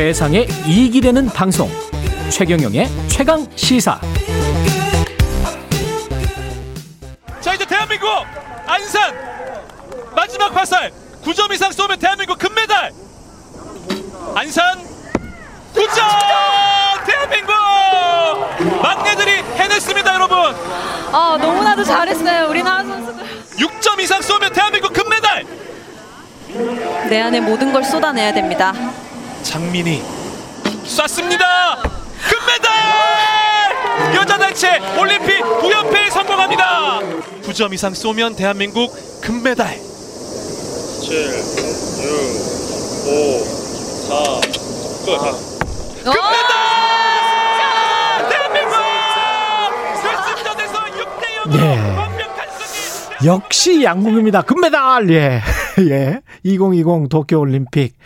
세상에 이익이 되는 방송. 최경영의 최강 시사. 자 이제 대한민국 안산. 마지막 화살 9점 이상 쏘면 대한민국 금메달. 안산 9점! 대한민국! 막내들이 해냈습니다 여러분. 아 너무나도 잘했어요. 우리나라 선수들. 6점 이상 쏘면 대한민국 금메달. 내 안에 모든 걸 쏟아내야 됩니다 장민이 쐈습니다 금메달 여자 단체 올림픽 9연패에 성공합니다 9점 이상 쏘면 대한민국 금메달 7, 6, 5, 4, 끝. 금메달 대한민국 결승전에서 6대 0으로 예. 완벽한 승리 역시 양궁입니다. 금메달! 예. 예. 2020 도쿄 올림픽.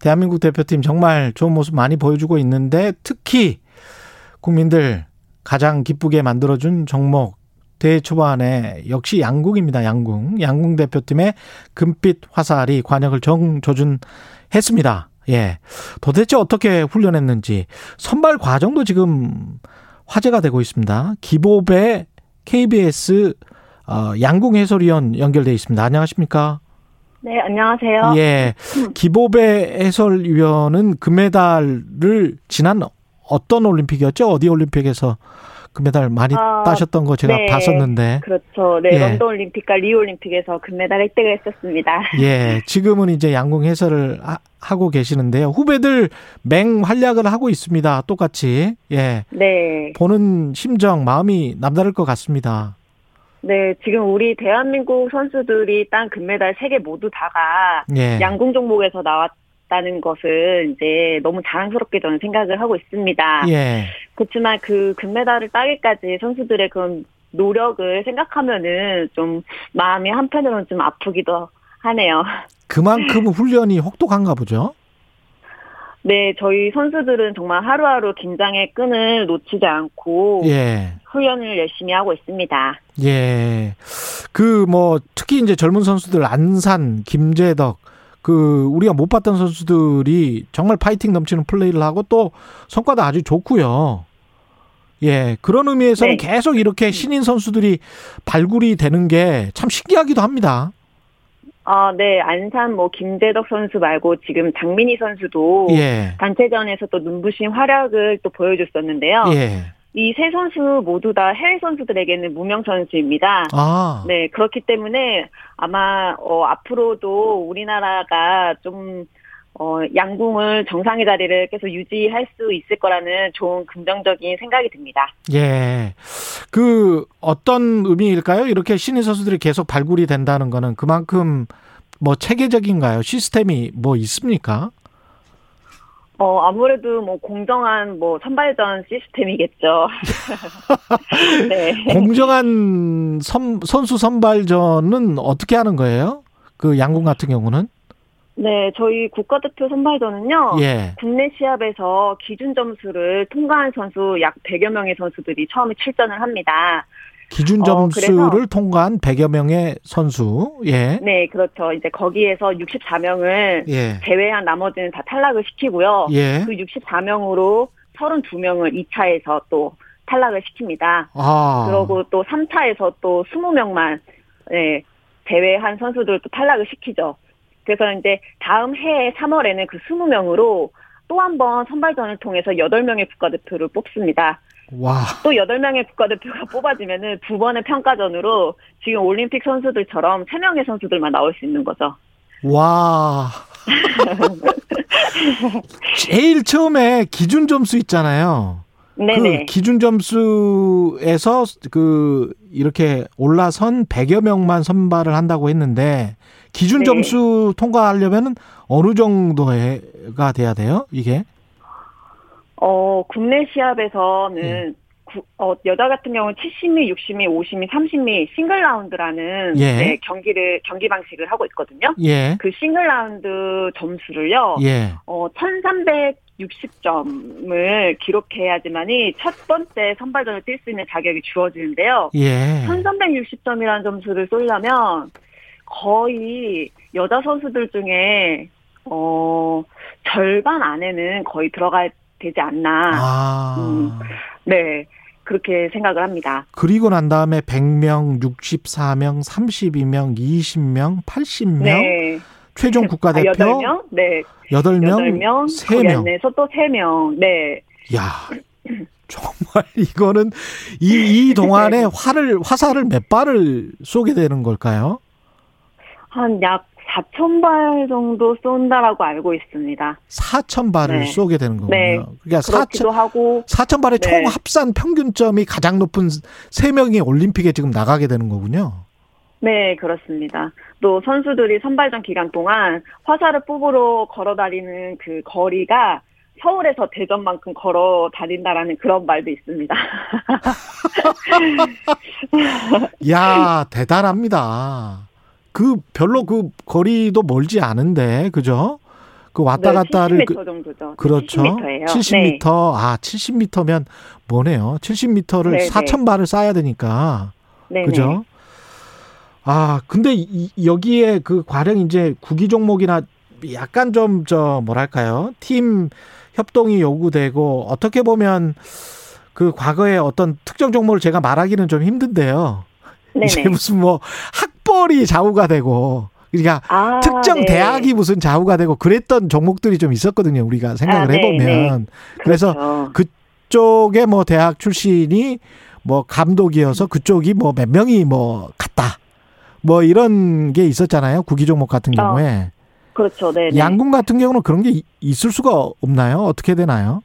대한민국 대표팀 정말 좋은 모습 많이 보여주고 있는데 특히 국민들 가장 기쁘게 만들어준 종목 대회 초반에 역시 양궁입니다. 양궁. 양궁 대표팀의 금빛 화살이 관역을 정조준했습니다. 예. 도대체 어떻게 훈련했는지 선발 과정도 지금 화제가 되고 있습니다. 기보배 KBS 어, 양궁 해설위원 연결돼 있습니다. 안녕하십니까? 네, 안녕하세요. 예. 기보배 해설위원은 금메달을 지난 어떤 올림픽이었죠? 어디 올림픽에서 금메달 많이 아, 따셨던 거 제가 네. 봤었는데. 그렇죠. 네, 예. 런던 올림픽과 리오 올림픽에서 금메달 획득을 했었습니다. 예. 지금은 이제 양궁 해설을 하- 하고 계시는데요. 후배들 맹 활약을 하고 있습니다. 똑같이. 예. 네. 보는 심정, 마음이 남다를 것 같습니다. 네, 지금 우리 대한민국 선수들이 딴 금메달 세 개 모두 다가 예. 양궁 종목에서 나왔다는 것을 이제 너무 자랑스럽게 저는 생각을 하고 있습니다. 예. 그렇지만 그 금메달을 따기까지 선수들의 그런 노력을 생각하면은 좀 마음이 한편으로는 좀 아프기도 하네요. 그만큼 훈련이 혹독한가 보죠. 네, 저희 선수들은 정말 하루하루 긴장의 끈을 놓치지 않고 예. 훈련을 열심히 하고 있습니다. 예. 그 뭐 특히 이제 젊은 선수들 안산, 김재덕 그 우리가 못 봤던 선수들이 정말 파이팅 넘치는 플레이를 하고 또 성과도 아주 좋고요. 예. 그런 의미에서는 네. 계속 이렇게 신인 선수들이 발굴이 되는 게 참 신기하기도 합니다. 아, 네, 안산 뭐 김재덕 선수 말고 지금 장민희 선수도 예. 단체전에서 또 눈부신 활약을 또 보여줬었는데요. 예. 이세 선수 모두 다 해외 선수들에게는 무명 선수입니다. 아. 네, 그렇기 때문에 아마 어, 앞으로도 우리나라가 좀 어, 양궁을 정상의 자리를 계속 유지할 수 있을 거라는 좋은 긍정적인 생각이 듭니다. 예. 그 어떤 의미일까요? 이렇게 신인 선수들이 계속 발굴이 된다는 거는 그만큼 뭐 체계적인가요? 시스템이 뭐 있습니까? 어, 아무래도 뭐 공정한 뭐 선발전 시스템이겠죠. 네. 공정한 선, 선수 선발전은 어떻게 하는 거예요? 그 양궁 같은 경우는? 네, 저희 국가대표 선발전은요. 예. 국내 시합에서 기준 점수를 통과한 선수 약 100여 명의 선수들이 처음에 출전을 합니다. 기준 어, 점수를 그래서- 통과한 100여 명의 선수. 예. 네, 그렇죠. 이제 거기에서 64명을 예. 제외한 나머지는 다 탈락을 시키고요. 예. 그 64명으로 32명을 2차에서 또 탈락을 시킵니다. 아. 그러고 또 3차에서 또 20명만 네, 제외한 선수들 또 탈락을 시키죠. 그래서 이제 다음 해에 3월에는 그 20명으로 또 한 번 선발전을 통해서 8명의 국가대표를 뽑습니다. 와. 또 8명의 국가대표가 뽑아지면은 두 번의 평가전으로 지금 올림픽 선수들처럼 3명의 선수들만 나올 수 있는 거죠. 와. 제일 처음에 기준 점수 있잖아요. 네네. 그 기준 점수에서 그 이렇게 올라선 100여 명만 선발을 한다고 했는데 기준 네. 점수 통과하려면은 어느 정도가 돼야 돼요? 이게? 어, 국내 시합에서는 예. 구- 어, 여자 같은 경우는 70미, 60미, 50미, 30미 싱글 라운드라는 예. 네, 경기를 경기 방식을 하고 있거든요. 예. 그 싱글 라운드 점수를요. 예. 어, 1360점을 기록해야지만이 첫 번째 선발전을 뛸 수 있는 자격이 주어지는데요. 예. 1360점이라는 점수를 쏠려면 거의 여자 선수들 중에 어 절반 안에는 거의 들어가야 되지 않나. 아. 음. 네. 그렇게 생각을 합니다. 그리고 난 다음에 100명, 64명, 32명, 20명, 80명, 네. 최종 국가대표 아, 8명? 네. 8명, 8명, 3명. 내에서 또 3명. 네. 야, 정말 이거는 이, 이 동안에 활을 화살을 몇 발을 쏘게 되는 걸까요? 한 약 4천 발 정도 쏜다라고 알고 있습니다. 4천 발을 네. 쏘게 되는 거군요. 네. 그러니까 그렇기도 4천, 하고 4천 발의 네. 총 합산 평균점이 가장 높은 세 명이 올림픽에 지금 나가게 되는 거군요. 네, 그렇습니다. 또 선수들이 선발전 기간 동안 화살을 뽑으러 걸어 다니는 그 거리가 서울에서 대전만큼 걸어 다닌다라는 그런 말도 있습니다. 야, 대단합니다. 그 별로 그 거리도 멀지 않은데, 그죠? 그 왔다 네, 갔다를 70m 그- 정도죠. 그렇죠. 70m예요. 70m. 아, 70m면 뭐네요. 70m를 네, 네. 4천 발을 쏴야 되니까. 네, 그죠? 아, 근데 이- 여기에 그 과령 이제 구기 종목이나 약간 좀 저 뭐랄까요? 팀 협동이 요구되고 어떻게 보면 그 과거에 어떤 특정 종목을 제가 말하기는 좀 힘든데요. 네, 이제 네. 무슨 뭐 학 벌이 좌우가 되고 그러니까 아, 특정 네. 대학이 무슨 좌우가 되고 그랬던 종목들이 좀 있었거든요. 우리가 생각을 아, 네, 해보면 그래서 그렇죠. 그쪽에 뭐 대학 출신이 뭐 감독이어서 그쪽이 뭐 몇 명이 뭐 갔다. 뭐 이런 게 있었잖아요. 구기 종목 같은 어, 경우에. 그렇죠. 네, 네. 양궁 같은 경우는 그런 게 이- 있을 수가 없나요? 어떻게 되나요?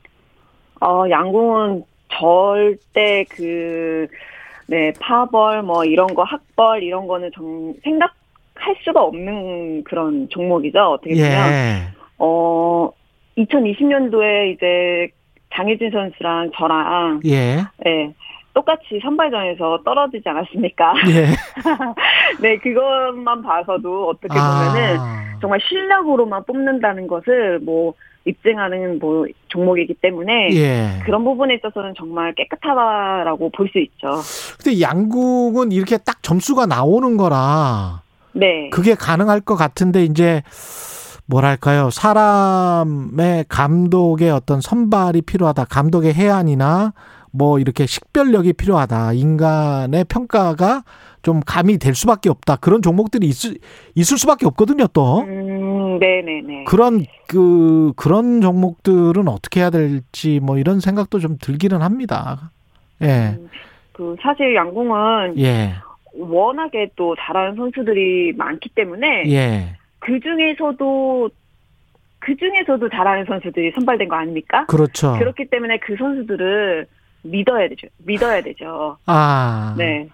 어, 양궁은 절대 그, 네, 파벌, 뭐, 이런 거, 학벌, 이런 거는 정, 생각할 수가 없는 그런 종목이죠. 어떻게 보면. 예. 어, 2020년도에 이제 장혜진 선수랑 저랑, 예. 네, 똑같이 선발전에서 떨어지지 않았습니까? 예. 네, 그것만 봐서도 어떻게 보면은 아. 정말 실력으로만 뽑는다는 것을 뭐, 입증하는 뭐, 종목이기 때문에 예. 그런 부분에 있어서는 정말 깨끗하다라고 볼 수 있죠. 근데 양궁은 이렇게 딱 점수가 나오는 거라 네. 그게 가능할 것 같은데 이제 뭐랄까요 사람의 감독의 어떤 선발이 필요하다 감독의 해안이나 뭐 이렇게 식별력이 필요하다 인간의 평가가 좀 감이 될 수밖에 없다 그런 종목들이 있을 있을 수밖에 없거든요 또 음, 네네네. 그런 그 그런 종목들은 어떻게 해야 될지 뭐 이런 생각도 좀 들기는 합니다 예 그 사실 양궁은 예, 워낙에 또 잘하는 선수들이 많기 때문에 예. 그 중에서도 그 중에서도 잘하는 선수들이 선발된 거 아닙니까? 그렇죠. 그렇기 때문에 그 선수들을 믿어야 되죠. 믿어야 되죠. 아. 네.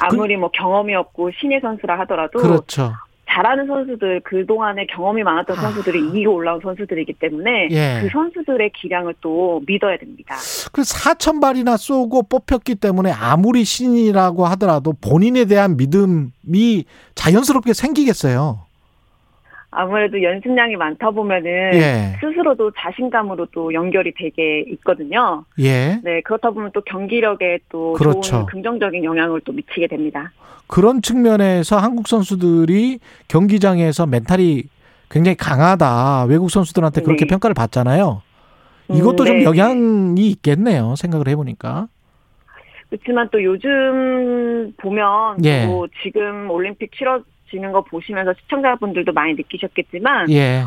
아무리 뭐 경험이 없고 신예 선수라 하더라도 그렇죠. 잘하는 선수들 그 동안에 경험이 많았던 아. 선수들이 이기고 올라온 선수들이기 때문에 예. 그 선수들의 기량을 또 믿어야 됩니다. 그 4천 발이나 쏘고 뽑혔기 때문에 아무리 신이라고 하더라도 본인에 대한 믿음이 자연스럽게 생기겠어요. 아무래도 연습량이 많다 보면은 예. 스스로도 자신감으로 또 연결이 되게 있거든요. 예. 네, 그렇다 보면 또 경기력에 또 그렇죠. 좋은 긍정적인 영향을 또 미치게 됩니다. 그런 측면에서 한국 선수들이 경기장에서 멘탈이 굉장히 강하다. 외국 선수들한테 그렇게 네. 평가를 받잖아요. 이것도 음, 좀 네. 영향이 있겠네요. 생각을 해보니까. 그렇지만 또 요즘 보면 예. 또 지금 올림픽 치러 지는 거 보시면서 시청자분들도 많이 느끼셨겠지만 예.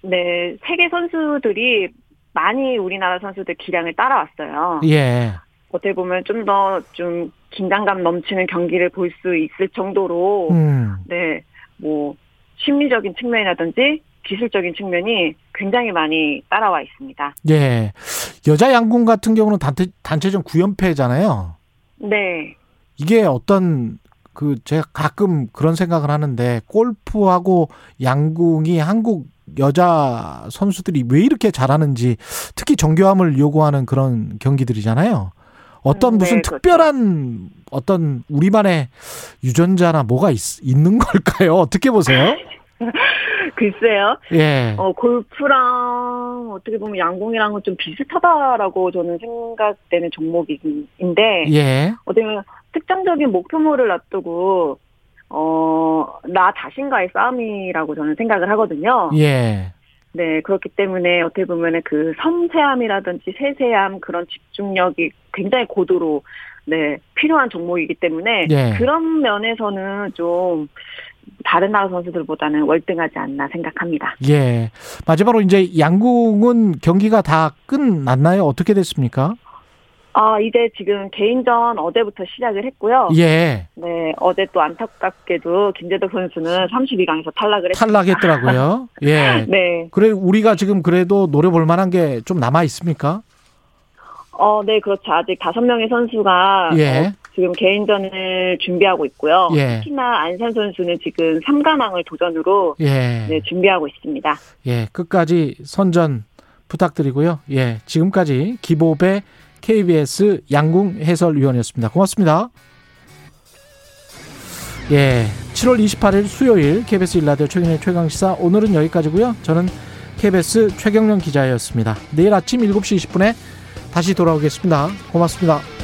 네, 세계 선수들이 많이 우리나라 선수들 기량을 따라왔어요. 예. 어떻게 보면 좀더좀 긴장감 넘치는 경기를 볼 수 있을 정도로 음. 네, 뭐 심리적인 측면이라든지 기술적인 측면이 굉장히 많이 따라와 있습니다. 예. 여자 양궁 같은 경우는 단체, 단체전 9연패잖아요. 네. 이게 어떤 그 제가 가끔 그런 생각을 하는데 골프하고 양궁이 한국 여자 선수들이 왜 이렇게 잘하는지 특히 정교함을 요구하는 그런 경기들이잖아요. 어떤 음, 무슨 네, 그렇죠. 특별한 어떤 우리만의 유전자나 뭐가 있, 있는 걸까요? 어떻게 보세요? 글쎄요. 예. 어, 골프랑 어떻게 보면 양궁이랑은 좀 비슷하다라고 저는 생각되는 종목인데 예. 어떻게 보면 특정적인 목표물을 놔두고 어, 나 자신과의 싸움이라고 저는 생각을 하거든요. 예. 네, 그렇기 때문에 어떻게 보면은 그 섬세함이라든지 세세함 그런 집중력이 굉장히 고도로 네, 필요한 종목이기 때문에 예. 그런 면에서는 좀 다른 나라 선수들보다는 월등하지 않나 생각합니다. 예. 마지막으로 이제 양궁은 경기가 다 끝났나요? 어떻게 됐습니까? 아, 이제 지금 개인전 어제부터 시작을 했고요. 예. 네, 어제 또 안타깝게도 김재덕 선수는 32강에서 탈락을 했습니다. 탈락했더라고요. 예. 네. 그래 우리가 지금 그래도 노려볼 만한 게 좀 남아 있습니까? 어, 네, 그렇죠. 아직 다섯 명의 선수가 예. 어, 지금 개인전을 준비하고 있고요. 예. 특히나 안산 선수는 지금 3관왕을 도전으로 예. 네, 준비하고 있습니다. 예. 끝까지 선전 부탁드리고요. 예. 지금까지 기보배 KBS 양궁 해설위원이었습니다. 고맙습니다. 예. 7월 28일 수요일 KBS 일라디오 최경의 최강시사 오늘은 여기까지고요. 저는 KBS 최경련 기자였습니다. 내일 아침 7시 20분에 다시 돌아오겠습니다. 고맙습니다.